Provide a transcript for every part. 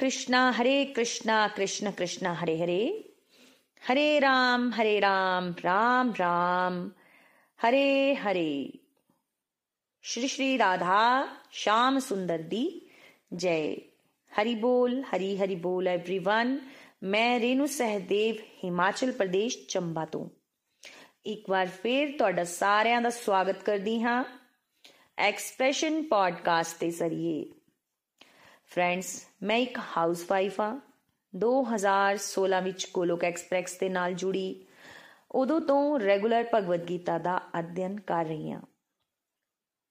कृष्णा हरे कृष्णा कृष्ण कृष्ण हरे हरे हरे राम हरे राम राम राम हरे हरे श्री श्री राधा श्याम सुंदर दी जय हरि बोल हरि हरि बोल एवरीवन ਮੈਂ ਰੇਨੂ ਸਹਦੇਵ ਹਿਮਾਚਲ ਪ੍ਰਦੇਸ਼ ਚੰਬਾ ਤੋਂ ਇੱਕ ਵਾਰ ਫੇਰ ਤੁਹਾਡਾ ਸਾਰਿਆਂ ਦਾ ਸਵਾਗਤ ਕਰਦੀ ਹਾਂ ਐਕਸਪ੍ਰੈਸ਼ਨ ਪੋਡਕਾਸਟ ਤੇ ਜ਼ਰੀਏ ਫਰੈਂਡਸ ਮੈਂ ਇੱਕ ਹਾਊਸਵਾਈਫ ਹਾਂ। 2016 ਵਿੱਚ ਕੋਲੋਕ ਐਕਸਪ੍ਰੈਸ ਦੇ ਨਾਲ ਜੁੜੀ। ਉਦੋਂ ਤੋਂ ਰੈਗੂਲਰ ਭਗਵਦ ਗੀਤਾ ਦਾ ਅਧਿਐਨ ਕਰ ਰਹੀ ਹਾਂ।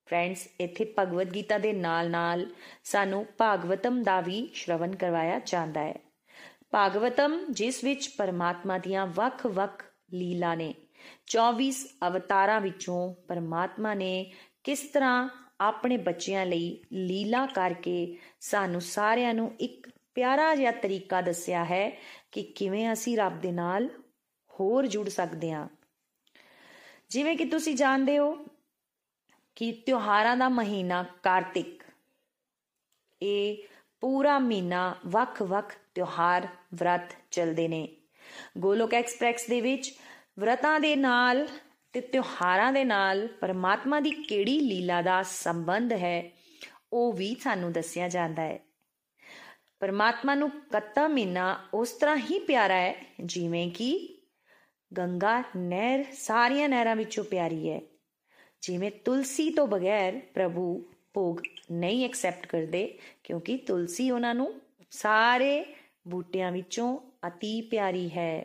ਫਰੈਂਡਸ ਇੱਥੇ ਭਗਵਦ ਗੀਤਾ ਦੇ ਨਾਲ-ਨਾਲ ਸਾਨੂੰ ਭਾਗਵਤਮ ਦਾ ਵੀ ਸ਼ਰਵਨ ਕਰਵਾਇਆ ਜਾਂਦਾ ਹੈ। ਭਾਗਵਤਮ, ਜਿਸ ਵਿੱਚ ਪਰਮਾਤਮਾ ਦੀਆਂ ਵੱਖ-ਵੱਖ ਲੀਲਾ ਨੇ 24 ਅਵਤਾਰਾਂ ਵਿੱਚੋਂ ਪਰਮਾਤਮਾ ਨੇ ਕਿਸ ਤਰ੍ਹਾਂ ਆਪਣੇ ਬੱਚਿਆਂ ਲਈ ਲੀਲਾ ਕਰਕੇ ਸਾਨੂੰ ਸਾਰਿਆਂ ਨੂੰ ਇੱਕ ਪਿਆਰਾ ਜਿਹਾ ਤਰੀਕਾ ਦੱਸਿਆ ਹੈ ਕਿ ਕਿਵੇਂ ਅਸੀਂ ਰੱਬ ਦੇ ਨਾਲ ਹੋਰ ਜੁੜ ਸਕਦੇ ਹਾਂ। ਜਿਵੇਂ ਕਿ ਤੁਸੀਂ ਜਾਣਦੇ ਹੋ ਕਿ ਤਿਉਹਾਰਾਂ ਦਾ ਮਹੀਨਾ ਕਾਰਤਿਕ। ਇਹ ਪੂਰਾ ਮਹੀਨਾ ਵੱਖ-ਵੱਖ ਤਿਉਹਾਰ, ਵਰਤ ਚੱਲਦੇ ਨੇ। ਗੋਲੋਕ ਐਕਸਪ੍ਰੈਸ ਦੇ ਵਿੱਚ ਵਰਤਾਂ ਦੇ ਨਾਲ ਤੇ ਤਿਉਹਾਰਾਂ ਦੇ ਨਾਲ ਪਰਮਾਤਮਾ ਦੀ ਕਿਹੜੀ ਲੀਲਾ ਦਾ ਸੰਬੰਧ ਹੈ, ਉਹ ਵੀ ਸਾਨੂੰ ਦੱਸਿਆ ਜਾਂਦਾ ਹੈ। ਪਰਮਾਤਮਾ ਨੂੰ ਕੱਤਾ ਮਹੀਨਾ ਉਸ ਤਰ੍ਹਾਂ ਹੀ ਪਿਆਰਾ ਹੈ, ਜਿਵੇਂ ਕਿ ਗੰਗਾ ਨਹਿਰ ਸਾਰੀਆਂ ਨਹਿਰਾਂ ਵਿੱਚੋਂ ਪਿਆਰੀ ਹੈ। ਜਿਵੇਂ ਤੁਲਸੀ ਤੋਂ ਬਗੈਰ ਪ੍ਰਭੂ ਭੋਗ ਨਹੀਂ ਐਕਸੈਪਟ ਕਰਦੇ, ਕਿਉਂਕਿ ਤੁਲਸੀ ਉਹਨਾਂ ਨੂੰ ਸਾਰੇ ਬੂਟਿਆਂ ਵਿੱਚੋਂ ਅਤੀ ਪਿਆਰੀ ਹੈ।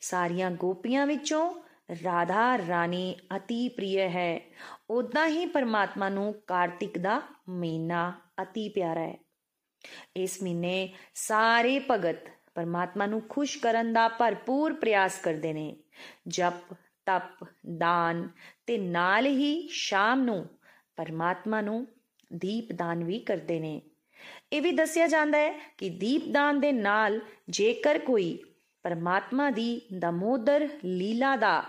ਸਾਰੀਆਂ ਗੋਪੀਆਂ ਵਿੱਚੋਂ ਰਾਧਾ ਰਾਣੀ ਅਤੀ ਪ੍ਰਿਯ ਹੈ। ਉਦਾਂ ਹੀ ਪਰਮਾਤਮਾ ਨੂੰ ਕਾਰਤਿਕ ਦਾ ਮਹੀਨਾ ਅਤੀ ਪਿਆਰਾ ਹੈ। ਇਸ ਮਹੀਨੇ ਸਾਰੇ ਭਗਤ ਪਰਮਾਤਮਾ ਨੂੰ ਖੁਸ਼ ਕਰਨ ਦਾ ਭਰਪੂਰ ਪ੍ਰਯਾਸ ਕਰਦੇ ਨੇ। ਜਪ, ਤਪ, ਦਾਨ ਤੇ ਨਾਲ ਹੀ ਸ਼ਾਮ ਨੂੰ ਪਰਮਾਤਮਾ ਨੂੰ ਦੀਪਦਾਨ ਵੀ ਕਰਦੇ ਨੇ। ਇਹ ਵੀ ਦੱਸਿਆ ਜਾਂਦਾ ਹੈ ਕਿ ਦੀਪਦਾਨ ਦੇ ਨਾਲ ਜੇਕਰ ਕੋਈ ਪਰਮਾਤਮਾ ਦੀ ਦਮੋਦਰ ਲੀਲਾ ਦਾ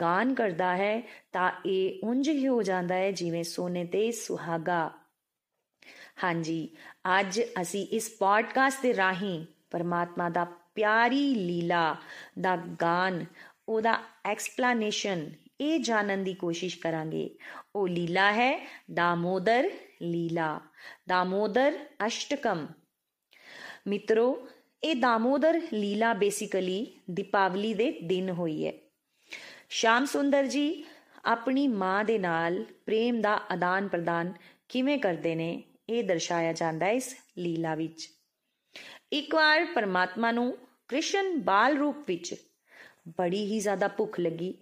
ਗਾਨ ਕਰਦਾ ਹੈ ਤਾਂ ਇਹ ਉਂਝ ਹੀ ਹੋ ਜਾਂਦਾ ਹੈ ਜਿਵੇਂ ਸੋਨੇ ਤੇ ਸੁਹਾਗਾ ਹਾਂਜੀ ਅੱਜ ਅਸੀਂ ਇਸ ਪੋਡਕਾਸਟ ਦੇ ਰਾਹੀਂ ਪਰਮਾਤਮਾ ਦਾ ਪਿਆਰੀ ਲੀਲਾ ਦਾ ਗਾਨ ਉਹਦਾ ਐਕਸਪਲੇਨੇਸ਼ਨ ਇਹ ਜਾਣਨ ਦੀ ਕੋਸ਼ਿਸ਼ ਕਰਾਂਗੇ ਉਹ ਲੀਲਾ ਹੈ ਦਾਮੋਦਰ ਲੀਲਾ ਦਾਮੋਦਰ ਅਸ਼ਟਕਮ ਮਿੱਤਰੋ ਇਹ ਦਾਮੋਦਰ ਲੀਲਾ ਬੇਸਿਕਲੀ ਦੀਪਾਵਲੀ ਦੇ ਦਿਨ ਹੋਈ ਹੈ। ਸ਼ਾਮ ਸੁੰਦਰ ਜੀ ਆਪਣੀ ਮਾਂ ਦੇ ਨਾਲ ਪ੍ਰੇਮ ਦਾ ਆਦਾਨ ਪ੍ਰਦਾਨ ਕਿਵੇਂ ਕਰਦੇ ਨੇ ਇਹ ਦਰਸਾਇਆ ਜਾਂਦਾ ਹੈ ਇਸ ਲੀਲਾ ਵਿੱਚ। ਇੱਕ ਵਾਰ ਪਰਮਾਤਮਾ ਨੂੰ ਕ੍ਰਿਸ਼ਨ ਬਾਲ ਰੂਪ ਵਿੱਚ ਬੜੀ ਹੀ ਜ਼ਿਆਦਾ ਭੁੱਖ ਲੱਗੀ।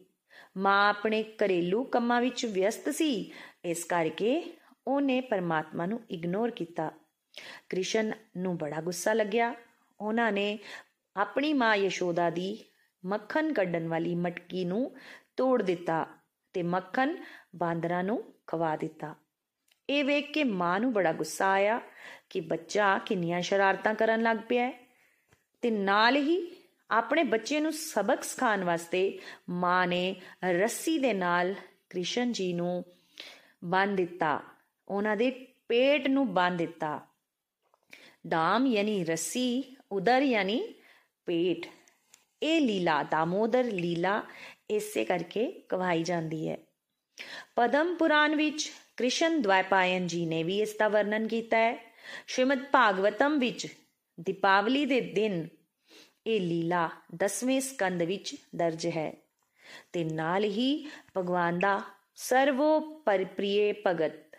ਮਾਂ ਆਪਣੇ ਘਰੇਲੂ ਕੰਮਾਂ ਵਿੱਚ ਵਿਅਸਤ ਸੀ, ਇਸ ਕਰਕੇ ਉਹਨੇ ਪਰਮਾਤਮਾ ਨੂੰ ਇਗਨੋਰ ਕੀਤਾ। ਕ੍ਰਿਸ਼ਨ ਨੂੰ ਬੜਾ ਗੁੱਸਾ ਲੱਗਿਆ। ਉਹਨਾਂ ਨੇ ਆਪਣੀ ਮਾਂ ਯਸ਼ੋਦਾ ਦੀ ਮੱਖਣ ਕੱਢਣ ਵਾਲੀ ਮਟਕੀ ਨੂੰ ਤੋੜ ਦਿੱਤਾ ਤੇ ਮੱਖਣ ਬਾਂਦਰਾਂ ਨੂੰ ਖਵਾ ਦਿੱਤਾ। ਇਹ ਵੇਖ ਕੇ ਮਾਂ ਨੂੰ ਬੜਾ ਗੁੱਸਾ ਆਇਆ ਕਿ ਬੱਚਾ ਕਿੰਨੀਆਂ ਸ਼ਰਾਰਤਾਂ ਕਰਨ ਲੱਗ ਪਿਆ ਤੇ ਨਾਲ ਹੀ ਆਪਣੇ ਬੱਚੇ ਨੂੰ ਸਬਕ ਸਿਖਾਉਣ ਵਾਸਤੇ ਮਾਂ ਨੇ ਰੱਸੀ ਦੇ ਨਾਲ ਕ੍ਰਿਸ਼ਨ ਜੀ ਨੂੰ ਬੰਨ ਦਿੱਤਾ। ਉਹਨਾਂ ਦੇ ਪੇਟ ਨੂੰ ਬੰਨ ਦਿੱਤਾ। ਦਾਮ ਯਾਨੀ ਰੱਸੀ ਉਦਰ ਯਾਨੀ ਪੇਟ। ਇਹ ਲੀਲਾ, ਦਾਮੋਦਰ ਲੀਲਾ ਇਸੇ ਕਰਕੇ ਕਵਾਈ ਜਾਂਦੀ ਹੈ। ਪਦਮ ਪੁਰਾਣ ਵਿੱਚ ਕ੍ਰਿਸ਼ਨ ਦ્વੈਪਾਇਨ ਜੀ ਨੇ ਵੀ ਇਸ ਦਾ ਵਰਣਨ ਕੀਤਾ ਹੈ। ਸ਼੍ਰੀਮਦ ਭਾਗਵਤਮ ਵਿੱਚ ਦੀਪਾਵਲੀ ਦੇ ਦਿਨ ਇਹ ਲੀਲਾ 10ਵੇਂ ਸਕੰਦ ਵਿੱਚ ਦਰਜ ਹੈ। ਤੇ ਨਾਲ ਹੀ ਭਗਵਾਨ ਦਾ ਸਰਵੋ ਪਰਿਪ੍ਰਿਯ ਭਗਤ,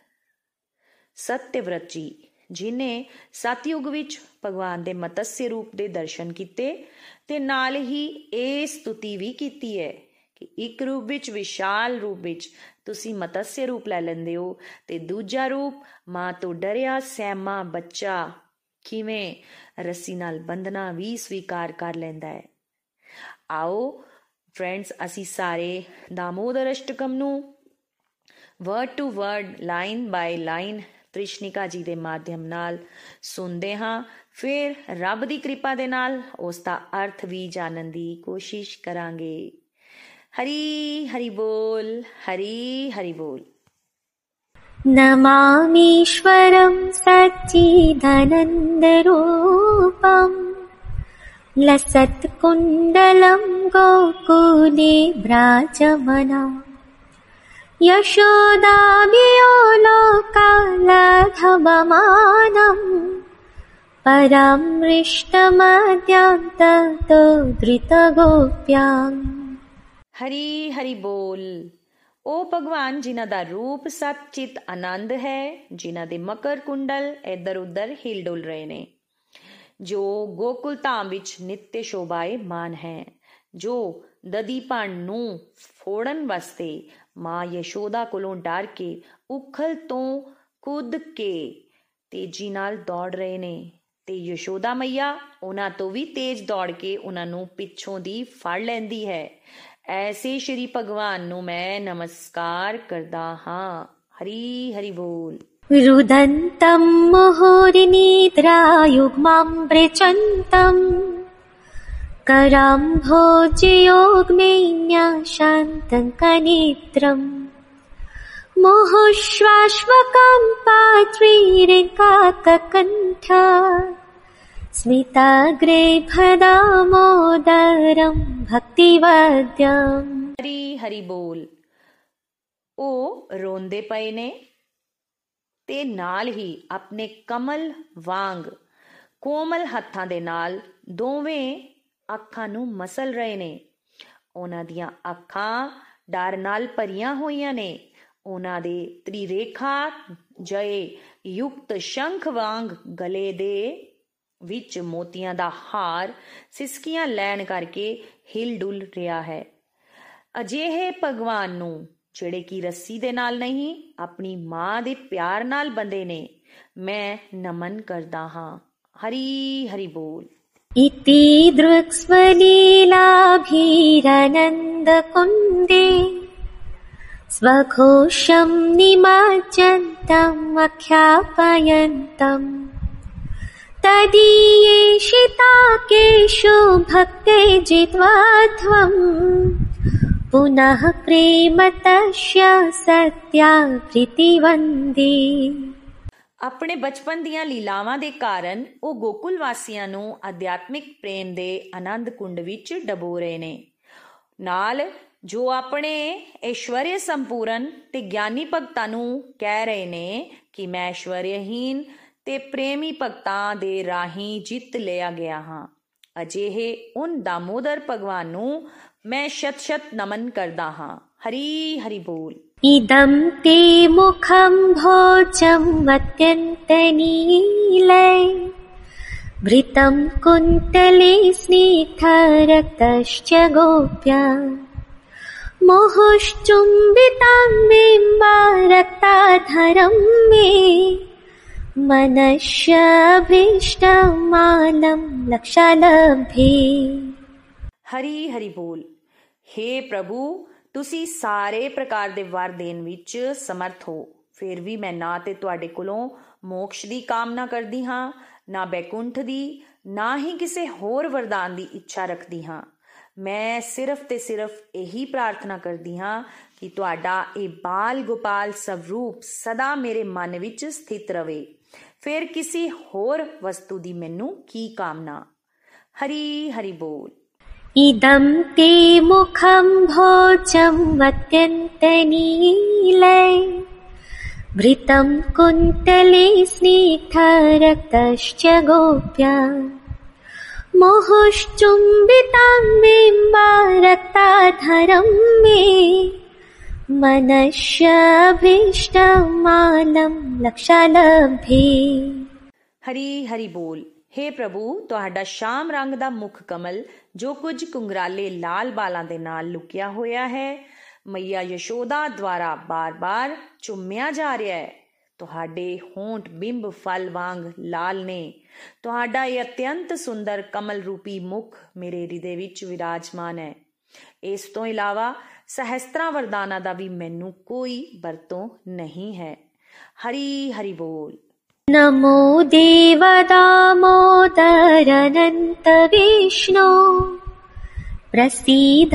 ਸਤਿਵ੍ਰਤ ਜੀ ਜਿਨੇ ਸਤਯੁਗ ਵਿੱਚ ਭਗਵਾਨ ਦੇ ਮਤਸਯ ਰੂਪ ਦੇ ਦਰਸ਼ਨ ਕੀਤੇ ਤੇ ਨਾਲ ਹੀ ਇਹ ਸਤੁਤੀ ਵੀ ਕੀਤੀ ਹੈ ਕਿ ਇੱਕ ਰੂਪ ਵਿੱਚ ਵਿਸ਼ਾਲ ਰੂਪ ਵਿੱਚ ਤੁਸੀਂ ਮਤਸਯ ਰੂਪ ਲੈ ਲੈਂਦੇ ਹੋ ਤੇ ਦੂਜਾ ਰੂਪ, ਮਾਂ ਤੋਂ ਡਰਿਆ ਸਹਿਮਾ ਬੱਚਾ ਕਿਵੇਂ ਰੱਸੀ ਨਾਲ ਬੰਧਨਾ ਵੀ ਸਵੀਕਾਰ ਕਰ ਲੈਂਦਾ ਹੈ। ਆਓ ਫਰੈਂਡਸ, ਅਸੀਂ ਸਾਰੇ ਦਾਮੋਦਰ ਅਸ਼ਟਕਮ ਨੂੰ word to word line by line ਤ੍ਰਿਸ਼ਨਿਕਾ ਜੀ ਦੇ ਮਾਧਿਅਮ ਨਾਲ ਸੁਣਦੇ ਹਾਂ ਫਿਰ ਰੱਬ ਦੀ ਕਿਰਪਾ ਦੇ ਨਾਲ ਉਸ ਦਾ ਅਰਥ ਵੀ ਜਾਣਨ ਦੀ ਕੋਸ਼ਿਸ਼ ਕਰਾਂਗੇ ਹਰੀ ਹਰੀ ਬੋਲ ਹਰੀ ਹਰੀ ਬੋਲ नमामीश्वरं सच्चिदानन्दरूपम् लसत्कुण्डलं गोकुले व्राजमना यशोदाभियो लोकालधममानम् परामृष्टमद्यान्ततो धृतगोप्याम् ਹਰੀ ਹਰੀ ਬੋਲ ਉਹ ਭਗਵਾਨ ਜਿਨ੍ਹਾਂ ਦਾ ਰੂਪ ਸਤਚਿਤ ਆਨੰਦ ਹੈ ਜਿਨ੍ਹਾਂ ਦੇ ਮਕਰ ਕੁੰਡਲ ਇੱਧਰ ਉੱਧਰ ਹਿਲ ਡੁਲ ਰਹੇ ਨੇ ਜੋ ਗੋਕੁਲ ਧਾਮ ਵਿੱਚ ਨਿੱਤ ਸ਼ੋਭਾਏ ਮਾਨ ਹੈ ਜੋ ਦਦੀ ਭਣ ਨੂੰ ਫੋੜਨ ਵਾਸਤੇ ਮਾਂ ਯਸ਼ੋਦਾ ਕੋਲੋਂ ਡਰ ਕੇ ਉਖਲ ਤੋਂ ਕੁੱਦ ਕੇ ਤੇਜ਼ੀ ਨਾਲ ਦੌੜ ਰਹੇ ਨੇ ਤੇ ਯਸ਼ੋਦਾ ਮਈਆ ਉਹਨਾਂ ਤੋਂ ਵੀ ਤੇਜ਼ ਦੌੜ ਕੇ ਉਹਨਾਂ ਨੂੰ ਪਿੱਛੋਂ ਦੀ ਫੜ ਲੈਂਦੀ ਹੈ ਐਸੇ ਸ਼੍ਰੀ ਭਗਵਾਨ ਨੂੰ ਮੈਂ ਨਮਸਕਾਰ ਕਰਦਾ ਹਾਂ ਹਰੀ ਹਰੀ ਬੋਲ रुदन्तम् मुहुर्निद्रायुग्माम् व्रचन्तम् कराम्भोजयोग्मेन्याशान्तम् कनेत्रम् मुहुश्वाश्वकम् पात्रीरिकाककण्ठ स्मिताग्रे भदामोदरम् भक्तिवद्यम् ਹਰੀ ਹਰੀ ਬੋਲ ਉਹ ਰੋਂਦੇ ਪਏ ਨੇ ਤੇ ਨਾਲ ਹੀ ਆਪਣੇ ਕਮਲ ਵਾਂਗ ਕੋਮਲ ਹੱਥਾਂ ਦੇ ਨਾਲ ਦੋਵੇਂ ਅੱਖਾਂ ਨੂੰ ਮਸਲ ਰਹੇ ਨੇ। ਉਹਨਾਂ ਦੀਆਂ ਅੱਖਾਂ ਡਰ ਨਾਲ ਭਰੀਆਂ ਹੋਈਆਂ ਨੇ। ਉਹਨਾਂ ਦੇ ਤ੍ਰਿਰੇਖਾ ਜਏ ਯੁਕਤ ਸ਼ੰਖ ਵਾਂਗ ਗਲੇ ਦੇ ਵਿੱਚ ਮੋਤੀਆਂ ਦਾ ਹਾਰ ਸਿਸਕੀਆਂ ਲੈਣ ਕਰਕੇ ਹਿਲ ਡੁਲ ਰਿਹਾ ਹੈ। ਅਜਿਹੇ ਭਗਵਾਨ ਨੂੰ ਜਿਹੜੇ ਕਿ ਰੱਸੀ ਦੇ ਨਾਲ ਨਹੀਂ, ਆਪਣੀ ਮਾਂ ਦੇ ਪਿਆਰ ਨਾਲ ਬੰਦੇ ਨੇ, ਮੈਂ ਨਮਨ ਕਰਦਾ ਹਾਂ। ਹਰੀ ਹਰੀ ਬੋਲ। इति दृक्स्वलीलाभिरनन्दकुन्दे स्वघोषम् निमज्जन्तम् अख्यापयन्तम् तदीयेषिताकेषु भक्ते जित्वा त्वम् पुनः प्रेम तस्य सत्या प्रीतिवन्दे ਆਪਣੇ ਬਚਪਨ ਦੀਆਂ ਲੀਲਾਵਾਂ ਦੇ ਕਾਰਨ ਉਹ ਗੋਕੁਲ ਵਾਸੀਆਂ ਨੂੰ ਅਧਿਆਤਮਿਕ ਪ੍ਰੇਮ ਦੇ ਆਨੰਦ ਕੁੰਡ ਵਿੱਚ ਡਬੋ ਰਹੇ ਨੇ। ਨਾਲ ਜੋ ਆਪਣੇ ਐਸ਼ਵਰਯ ਸੰਪੂਰਨ ਤੇ ਗਿਆਨੀ ਭਗਤਾਂ ਨੂੰ ਕਹਿ ਰਹੇ ਨੇ ਕਿ ਮੈਂ ਐਸ਼ਵਰਯਹੀਨ ਤੇ ਪ੍ਰੇਮੀ ਭਗਤਾਂ ਦੇ ਰਾਹੀਂ ਜਿੱਤ ਲਿਆ ਗਿਆ ਹਾਂ। ਅਜਿਹੇ ਉਨ ਦਾਮੋਦਰ ਭਗਵਾਨ ਨੂੰ ਮੈਂ ਸ਼ਤ-ਸ਼ਤ ਨਮਨ ਕਰਦਾ ਹਾਂ। ਹਰੀ ਹਰੀ ਬੋਲ। इदं ते मुखं भोजम् अत्यन्तनीलय भृतं कुन्तले स्नेथरतश्च गोप्या। मुहुश्चुम्बितां मेम्बारता मे। मनश्शभीष्टमानम् लक्षालभे। हरि हरि हरिबोल् हे प्रभु ਤੁਸੀਂ ਸਾਰੇ ਪ੍ਰਕਾਰ ਦੇ ਵਰ ਦੇਣ ਵਿੱਚ ਸਮਰਥ ਹੋ। ਫਿਰ ਵੀ ਮੈਂ ਨਾ ਤੇ ਤੁਹਾਡੇ ਕੋਲੋਂ ਮੋਕਸ਼ ਦੀ ਕਾਮਨਾ ਕਰਦੀ ਹਾਂ, ਨਾ ਬੈਕੁੰਠ ਦੀ, ਨਾ ਹੀ ਕਿਸੇ ਹੋਰ ਵਰਦਾਨ ਦੀ ਇੱਛਾ ਰੱਖਦੀ ਹਾਂ। ਮੈਂ ਸਿਰਫ ਤੇ ਸਿਰਫ ਇਹੀ ਪ੍ਰਾਰਥਨਾ ਕਰਦੀ ਹਾਂ ਕਿ ਤੁਹਾਡਾ ਇਹ ਬਾਲ ਗੋਪਾਲ ਸਵਰੂਪ ਸਦਾ ਮੇਰੇ ਮਨ ਵਿੱਚ ਸਥਿਤ ਰਵੇ। ਫਿਰ ਕਿਸੇ ਹੋਰ ਵਸਤੂ ਦੀ ਮੈਨੂੰ ਕੀ ਕਾਮਨਾ? ਹਰੀ ਹਰੀ ਬੋਲ। इदं ते मुखं भोजं वत्यन्तनीलै भृतं कुन्तले स्नेथरक्तश्च गोप्या। मुहुश्चुम्बिताम् बिम्बारक्ताधरं मे। मनश्शभीष्ट मालम् हरि हरि हरिबोल् हे ਪ੍ਰਭੂ, ਤੁਹਾਡਾ ਸ਼ਾਮ ਰੰਗ ਦਾ ਮੁਖ ਕਮਲ ਜੋ ਕੁਝ ਕੁੰਗਰਾਲੇ ਲਾਲ ਬਾਲਾਂ ਦੇ ਨਾਲ ਲੁਕਿਆ ਹੋਇਆ ਹੈ। ਮਈਆ ਯਸ਼ੋਦਾ ਦੁਆਰਾ ਬਾਰ-ਬਾਰ ਚੁੰਮਿਆ ਜਾ ਰਿਹਾ ਹੈ। ਤੁਹਾਡੇ ਹੋਂਠ ਬਿੰਬ ਫਲ ਵਾਂਗ ਲਾਲ ਨੇ। ਤੁਹਾਡਾ ਇਹ ਅਤਿਅੰਤ ਸੁੰਦਰ ਕਮਲ ਰੂਪੀ ਮੁਖ ਮੇਰੇ ਹਿਰਦੇ ਵਿੱਚ ਵਿਰਾਜਮਾਨ ਹੈ। ਇਸ ਤੋਂ ਇਲਾਵਾ ਸਹਸਤਰਾ ਵਰਦਾਨਾ ਦਾ ਵੀ ਮੈਨੂੰ ਕੋਈ ਵਰਤੋਂ ਨਹੀਂ ਹੈ। ਹਰੀ ਹਰੀ ਬੋਲ। नमो देवदामोदरनन्तविष्णो प्रसीद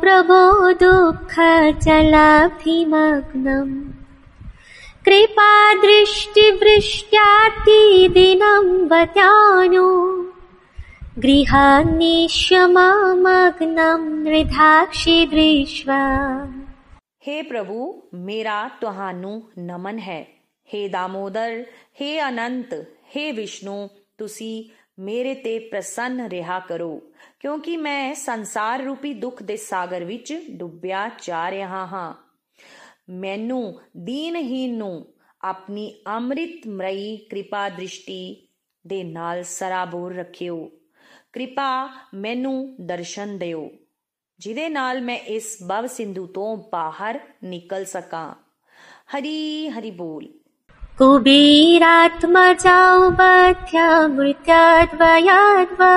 प्रभो दुःखजलाभिमग्नम् कृपादृष्टिवृष्ट्यातिदिनं वत्यानो गृहान्निश्यमग्नं नृधाक्षि दृष्ट्वा हे प्रभु मेरा ਤੁਹਾਨੂੰ ਨਮਨ ਹੈ हे दामोदर हे ਅਨੰਤ हे ਵਿਸ਼ਨੂੰ ਤੁਸੀਂ ਮੇਰੇ ਤੇ ਪ੍ਰਸੰਨ ਰਿਹਾ ਕਰੋ ਕਿਉਂਕਿ ਮੈਂ ਸੰਸਾਰ ਰੂਪੀ ਦੁੱਖ ਦੇ ਸਾਗਰ ਵਿੱਚ ਡੁੱਬਿਆ ਜਾ ਰਿਹਾ ਹਾਂ ਮੈਨੂੰ ਦੀਨਹੀਨ ਨੂੰ ਆਪਣੀ ਅੰਮ੍ਰਿਤਮਈ ਕਿਰਪਾ ਦ੍ਰਿਸ਼ਟੀ ਦੇ ਨਾਲ ਸਰਾਬੋਰ ਰੱਖਿਓ ਕਿਰਪਾ ਮੈਨੂੰ ਦਰਸ਼ਨ ਦਿਓ ਜਿਹਦੇ ਨਾਲ ਮੈਂ ਇਸ ਭਵ ਸਿੰਧੂ ਤੋਂ ਬਾਹਰ ਨਿਕਲ ਸਕਾਂ ਹਰੀ ਹਰੀ ਬੋਲ कुबेरात्मजावध्या मृत्याद्वयाद्वा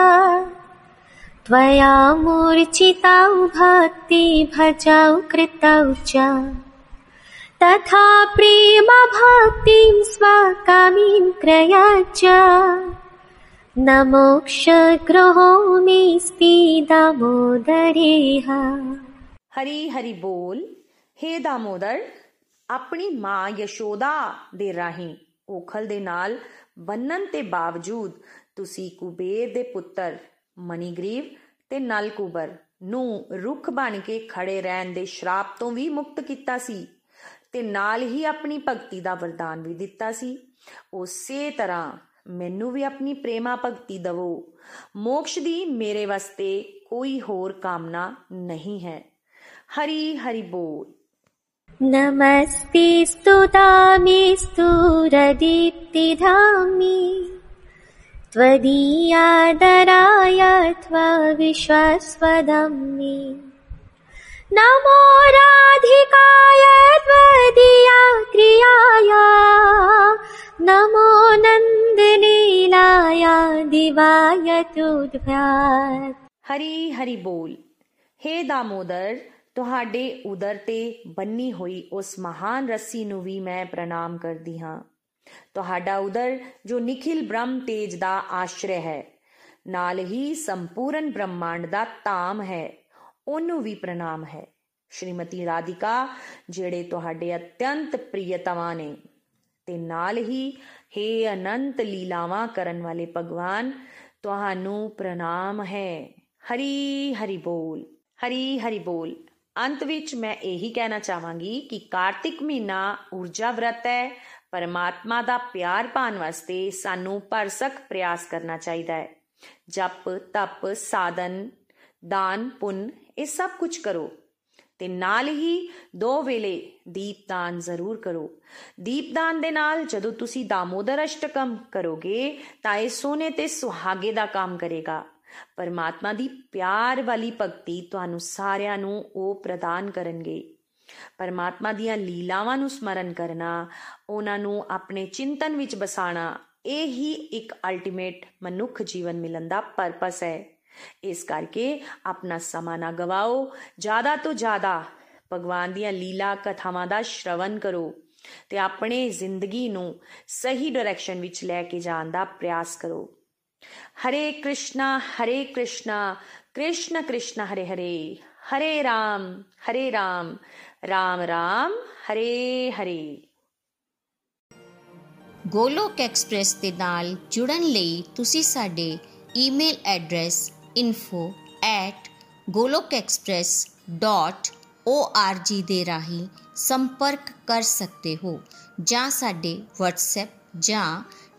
त्वया मूर्छितौ भक्ति भजौ कृतौ च तथा प्रेमभक्तिं स्वकामीं क्रयच न मोक्षग्रहो मेऽस्ति दामोदरेह हरि हरि बोल हे दामोदर ਆਪਣੀ ਮਾਂ ਯਸ਼ੋਦਾ ਦੇ ਰਾਹੀਂ ਓਖਲ ਦੇ ਨਾਲ ਬੰਨਣ ਤੇ ਬਾਵਜੂਦ ਤੁਸੀਂ ਕੁਬੇਰ ਦੇ ਪੁੱਤਰ ਮਨੀਗ੍ਰੀਵ ਤੇ ਨਲਕੂਬਰ ਨੂੰ ਰੁੱਖ ਬਣ ਕੇ ਖੜੇ ਰਹਿਣ ਦੇ ਸ਼ਰਾਪ ਤੋਂ ਵੀ ਮੁਕਤ ਕੀਤਾ ਸੀ ਤੇ ਨਾਲ ਹੀ ਆਪਣੀ ਭਗਤੀ ਦਾ ਵਰਦਾਨ ਵੀ ਦਿੱਤਾ ਸੀ। ਉਸੇ ਤਰ੍ਹਾਂ ਮੈਨੂੰ ਵੀ ਆਪਣੀ ਪ੍ਰੇਮਾ ਭਗਤੀ ਦਵੋ। ਮੋਕਸ਼ ਦੀ ਮੇਰੇ ਵਾਸਤੇ ਕੋਈ ਹੋਰ ਕਾਮਨਾ ਨਹੀਂ ਹੈ। ਹਰੀ ਹਰੀ ਬੋਲ। नमस्ति स्तुतामि स्तुरदीप्तिधामि त्वदीयादराय त्व विश्वस्वदं नमो राधिकाय त्वदीया क्रियाय। नमो नन्दनीलाया दिवाय तु हरि हरि बोल्। हे दामोदर ਤੁਹਾਡੇ ਉਦਰ ਤੇ ਬੰਨੀ ਹੋਈ ਉਸ ਮਹਾਨ ਰੱਸੀ ਨੂੰ ਵੀ ਮੈਂ ਪ੍ਰਣਾਮ ਕਰਦੀ ਹਾਂ। ਤੁਹਾਡਾ ਉਦਰ, ਜੋ ਨikhil ਬ੍ਰਹਮ ਤੇਜ ਦਾ ਆਸ਼ਰय ਹੈ, ਨਾਲ ਹੀ ਸੰਪੂਰਨ ਬ੍ਰਹਮਾਂਡ ਦਾ ਧਾਮ ਹੈ, ਉਹਨੂੰ ਵੀ ਪ੍ਰਣਾਮ ਹੈ। ਸ਼੍ਰੀਮਤੀ ਰਾਧਿਕਾ, ਜਿਹੜੇ ਤੁਹਾਡੇ ਅਤਿਅੰਤ ਪ੍ਰਿਯਤਮਾ ਨੇ, ਤੇ ਨਾਲ ਹੀ हे ਅਨੰਤ ਲੀਲਾਵਾਂ ਕਰਨ ਵਾਲੇ ਭਗਵਾਨ, ਤੁਹਾਨੂੰ ਪ੍ਰਣਾਮ ਹੈ। ਹਰੀ ਹਰੀ ਬੋਲ, ਹਰੀ ਹਰੀ ਬੋਲ। ਅੰਤ ਵਿੱਚ ਮੈਂ ਇਹੀ ਕਹਿਣਾ ਚਾਹਾਂਗੀ ਕਿ ਕਾਰਤਿਕ ਮਹੀਨਾ ਊਰਜਾ ਵਰਤ ਹੈ ਪਰਮਾਤਮਾ ਦਾ ਪਿਆਰ ਪਾਣ ਵਾਸਤੇ ਸਾਨੂੰ ਭਰਸਕ ਪ੍ਰਯਾਸ ਕਰਨਾ ਚਾਹੀਦਾ ਹੈ ਜਪ ਤਪ ਸਾਧਨ ਦਾਨ ਪੁੰਨ ਇਹ ਸਭ ਕੁਝ ਕਰੋ ਤੇ ਨਾਲ ਹੀ ਦੋ ਵੇਲੇ ਦੀਪਦਾਨ ਜ਼ਰੂਰ ਕਰੋ ਦੀਪਦਾਨ ਦੇ ਨਾਲ ਜਦੋਂ ਤੁਸੀਂ ਦਾਮੋਦਰ ਅਸ਼ਟਕਮ ਕਰੋਗੇ ਤਾਂ ਇਹ ਸੋਨੇ ਤੇ ਸੁਹਾਗੇ ਦਾ ਕੰਮ ਕਰੇਗਾ ਪਰਮਾਤਮਾ ਦੀ ਪਿਆਰ ਵਾਲੀ ਭਗਤੀ ਤੁਹਾਨੂੰ ਸਾਰਿਆਂ ਨੂੰ ਉਹ ਪ੍ਰਦਾਨ ਕਰਨਗੇ। ਪਰਮਾਤਮਾ ਦੀਆਂ ਲੀਲਾਵਾਂ ਨੂੰ ਸਮਰਨ ਕਰਨਾ, ਉਹਨਾਂ ਨੂੰ ਆਪਣੇ ਚਿੰਤਨ ਵਿੱਚ ਬਸਾਣਾ ਇਹ ਹੀ ਇੱਕ ਅਲਟੀਮੇਟ ਮਨੁੱਖ ਜੀਵਨ ਮਿਲਣ ਦਾ ਪਰਪਸ ਹੈ। ਇਸ ਕਰਕੇ ਆਪਣਾ ਸਮਾਂ ਨਾ ਗਵਾਓ, ਜ਼ਿਆਦਾ ਤੋਂ ਜ਼ਿਆਦਾ ਭਗਵਾਨ ਦੀਆਂ ਲੀਲਾ ਕਥਾਵਾਂ ਦਾ ਸ਼ਰਵਨ ਕਰੋ ਤੇ ਆਪਣੇ ਜ਼ਿੰਦਗੀ ਨੂੰ ਸਹੀ ਡਾਇਰੈਕਸ਼ਨ ਵਿੱਚ ਲੈ ਕੇ ਜਾਣ ਦਾ ਪ੍ਰਯਾਸ ਕਰੋ। हरे कृष्णा हरे कृष्णा कृष्ण कृष्ण हरे हरे हरे राम हरे राम राम राम हरे हरे ਗੋਲੋਕ ਐਕਸਪ੍ਰੈਸ ਦੇ ਨਾਲ ਜੁੜਨ ਲਈ ਤੁਸੀਂ ਸਾਡੇ ਈਮੇਲ ਐਡਰੈਸ info@golokexpress.org ਦੇ ਰਾਹੀਂ ਸੰਪਰਕ ਕਰ ਸਕਦੇ ਹੋ ਜਾਂ ਸਾਡੇ WhatsApp ਜਾਂ